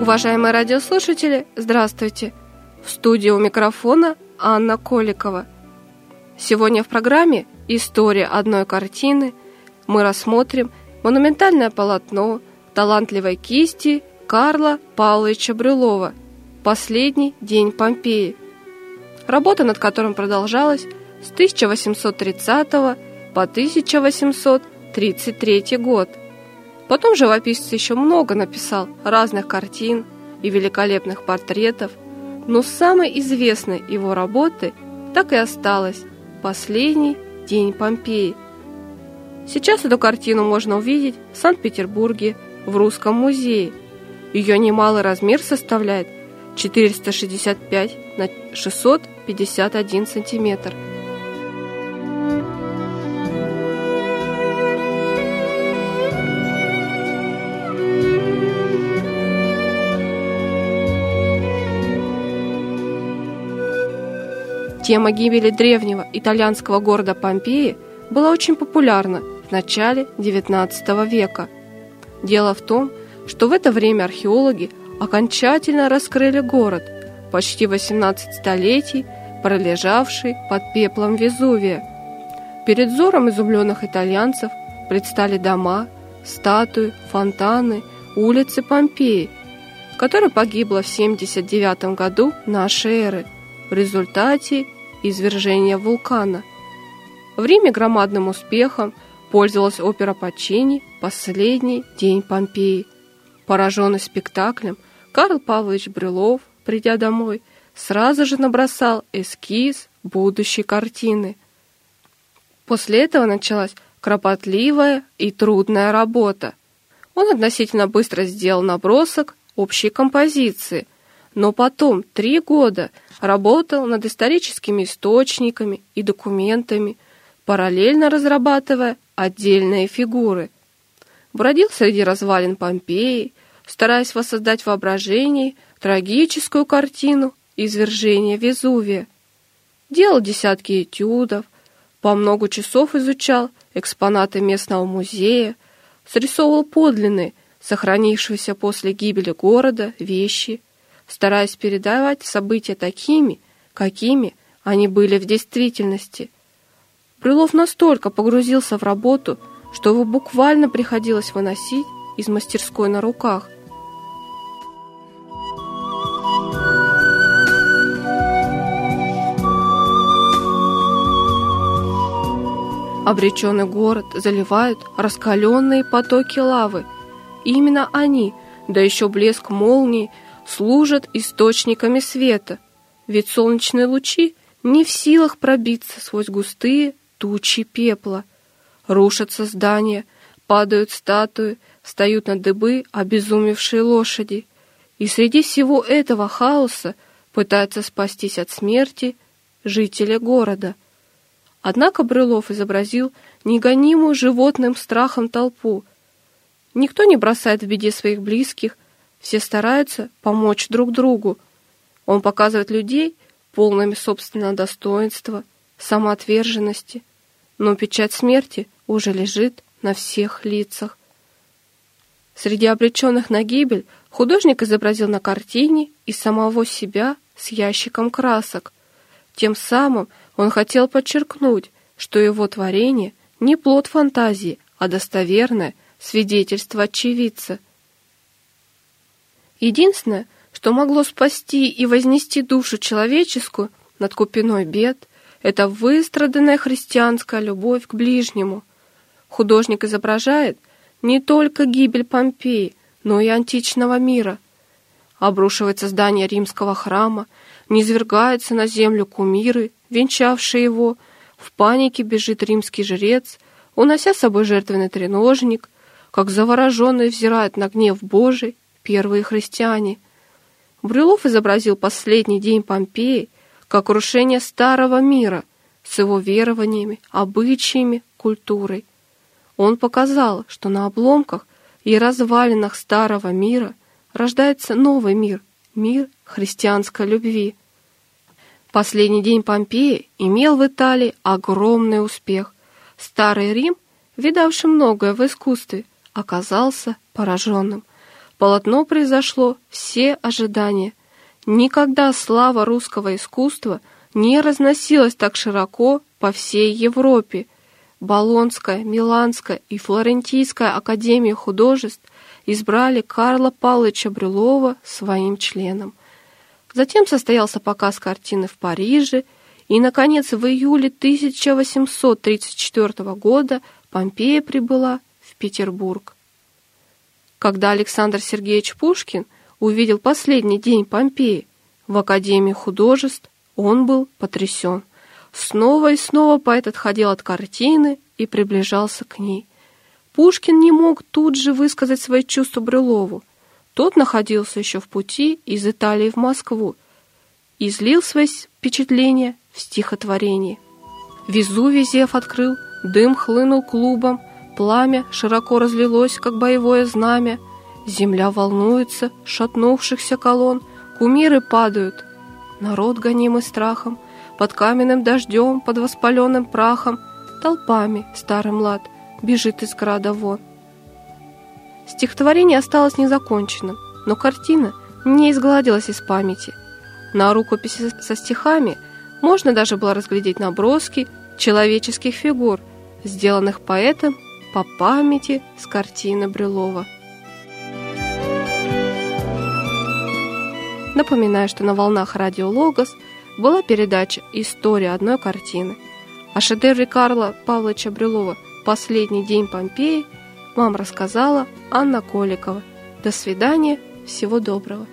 Уважаемые радиослушатели, здравствуйте! В студии у микрофона Анна Коликова. Сегодня в программе «История одной картины» мы рассмотрим монументальное полотно талантливой кисти Карла Павловича Брюлова «Последний день Помпеи», работа над которым продолжалась с 1830 по 1833 год. Потом живописец еще много написал разных картин и великолепных портретов, но самой известной его работы так и осталась «Последний день Помпеи». Сейчас эту картину можно увидеть в Санкт-Петербурге в Русском музее. Ее немалый размер составляет 465 на 651 сантиметр. Тема гибели древнего итальянского города Помпеи была очень популярна в начале XIX века. Дело в том, что в это время археологи окончательно раскрыли город, почти 18 столетий пролежавший под пеплом Везувия. Перед взором изумленных итальянцев предстали дома, статуи, фонтаны, улицы Помпеи, которая погибла в 79 году нашей эры в результате извержения вулкана. В Риме громадным успехом пользовалась опера Пачини «Последний день Помпеи». Пораженный спектаклем, Карл Павлович Брюлов, придя домой, сразу же набросал эскиз будущей картины. После этого началась кропотливая и трудная работа. Он относительно быстро сделал набросок общей композиции, но потом три года – работал над историческими источниками и документами, параллельно разрабатывая отдельные фигуры. Бродил среди развалин Помпеи, стараясь воссоздать в трагическую картину извержения Везувия. Делал десятки этюдов, по много часов изучал экспонаты местного музея, срисовывал подлинные, сохранившиеся после гибели города, вещи – стараясь передавать события такими, какими они были в действительности. Брюлов настолько погрузился в работу, что его буквально приходилось выносить из мастерской на руках. Обреченный город заливают раскаленные потоки лавы. И именно они, да еще блеск молнии, служат источниками света, ведь солнечные лучи не в силах пробиться сквозь густые тучи пепла. Рушатся здания, падают статуи, встают на дыбы обезумевшие лошади. И среди всего этого хаоса пытаются спастись от смерти жители города. Однако Брылов изобразил негонимую животным страхом толпу. Никто не бросает в беде своих близких, все стараются помочь друг другу. Он показывает людей полными собственного достоинства, самоотверженности, но печать смерти уже лежит на всех лицах. Среди обреченных на гибель художник изобразил на картине и самого себя с ящиком красок. Тем самым он хотел подчеркнуть, что его творение не плод фантазии, а достоверное свидетельство очевидца – Единственное, что могло спасти и вознести душу человеческую над купиной бед, это выстраданная христианская любовь к ближнему. Художник изображает не только гибель Помпеи, но и античного мира. Обрушивается здание римского храма, низвергаются на землю кумиры, венчавшие его, в панике бежит римский жрец, унося с собой жертвенный треножник, как завороженный взирает на гнев Божий первые христиане. Брюлов изобразил последний день Помпеи как крушение старого мира с его верованиями, обычаями, культурой. Он показал, что на обломках и развалинах старого мира рождается новый мир, мир христианской любви. Последний день Помпеи имел в Италии огромный успех. Старый Рим, видавший многое в искусстве, оказался пораженным. Полотно произошло все ожидания. Никогда слава русского искусства не разносилась так широко по всей Европе. Болонская, Миланская и Флорентийская академии художеств избрали Карла Павловича Брюлова своим членом. Затем состоялся показ картины в Париже, и, наконец, в июле 1834 года Помпея прибыла в Петербург. Когда Александр Сергеевич Пушкин увидел последний день Помпеи в Академии художеств, он был потрясен. Снова и снова поэт отходил от картины и приближался к ней. Пушкин не мог тут же высказать свои чувства Брюлову. Тот находился еще в пути из Италии в Москву и излил свои впечатления в стихотворении. Везувий зев открыл, дым хлынул клубом, пламя широко разлилось, как боевое знамя, земля волнуется, шатнувшихся колонн, кумиры падают, народ гонимый страхом, под каменным дождем, под воспаленным прахом, толпами старый млад бежит из града вон. Стихотворение осталось незаконченным, но картина не изгладилась из памяти. На рукописи со стихами можно даже было разглядеть наброски человеческих фигур, сделанных поэтом по памяти с картины Брюлова. Напоминаю, что на волнах радио «Логос» была передача «История одной картины». О шедевре Карла Павловича Брюлова «Последний день Помпеи» вам рассказала Анна Коликова. До свидания, всего доброго.